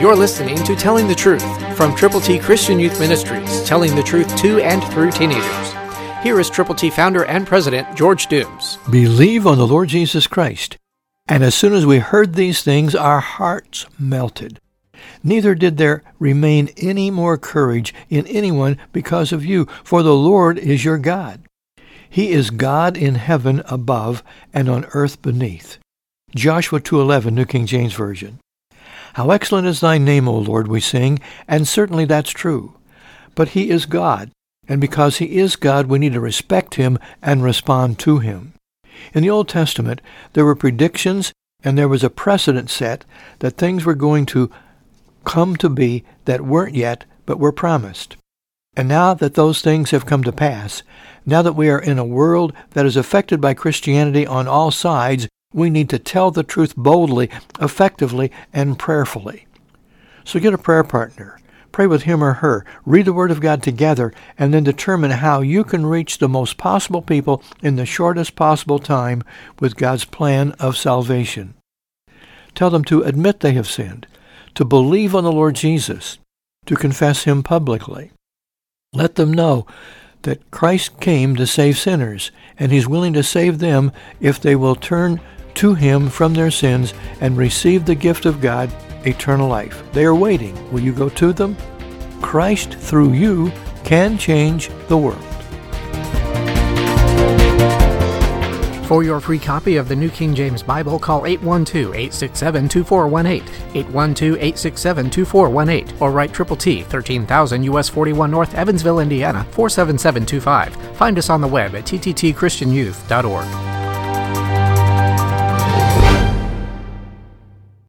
You're listening to Telling the Truth from Triple T Christian Youth Ministries, telling the truth to and through teenagers. Here is Triple T founder and president George Dooms. Believe on the Lord Jesus Christ. And as soon as we heard these things, our hearts melted. Neither did there remain any more courage in anyone because of you, for the Lord is your God. He is God in heaven above and on earth beneath. Joshua 2:11 New King James Version. How excellent is thy name, O Lord, we sing, and certainly that's true. But he is God, and because he is God, we need to respect him and respond to him. In the Old Testament, there were predictions and there was a precedent set that things were going to come to be that weren't yet but were promised. And now that those things have come to pass, now that we are in a world that is affected by Christianity on all sides, we need to tell the truth boldly, effectively, and prayerfully. So get a prayer partner. Pray with him or her. Read the Word of God together, and then determine how you can reach the most possible people in the shortest possible time with God's plan of salvation. Tell them to admit they have sinned, to believe on the Lord Jesus, to confess him publicly. Let them know that Christ came to save sinners, and he's willing to save them if they will turn to him from their sins and receive the gift of God, eternal life. They are waiting. Will you go to them? Christ, through you, can change the world. For your free copy of the New King James Bible, call 812-867-2418, 812-867-2418, or write Triple T, 13,000 US 41 North, Evansville, Indiana, 47725. Find us on the web at tttchristianyouth.org.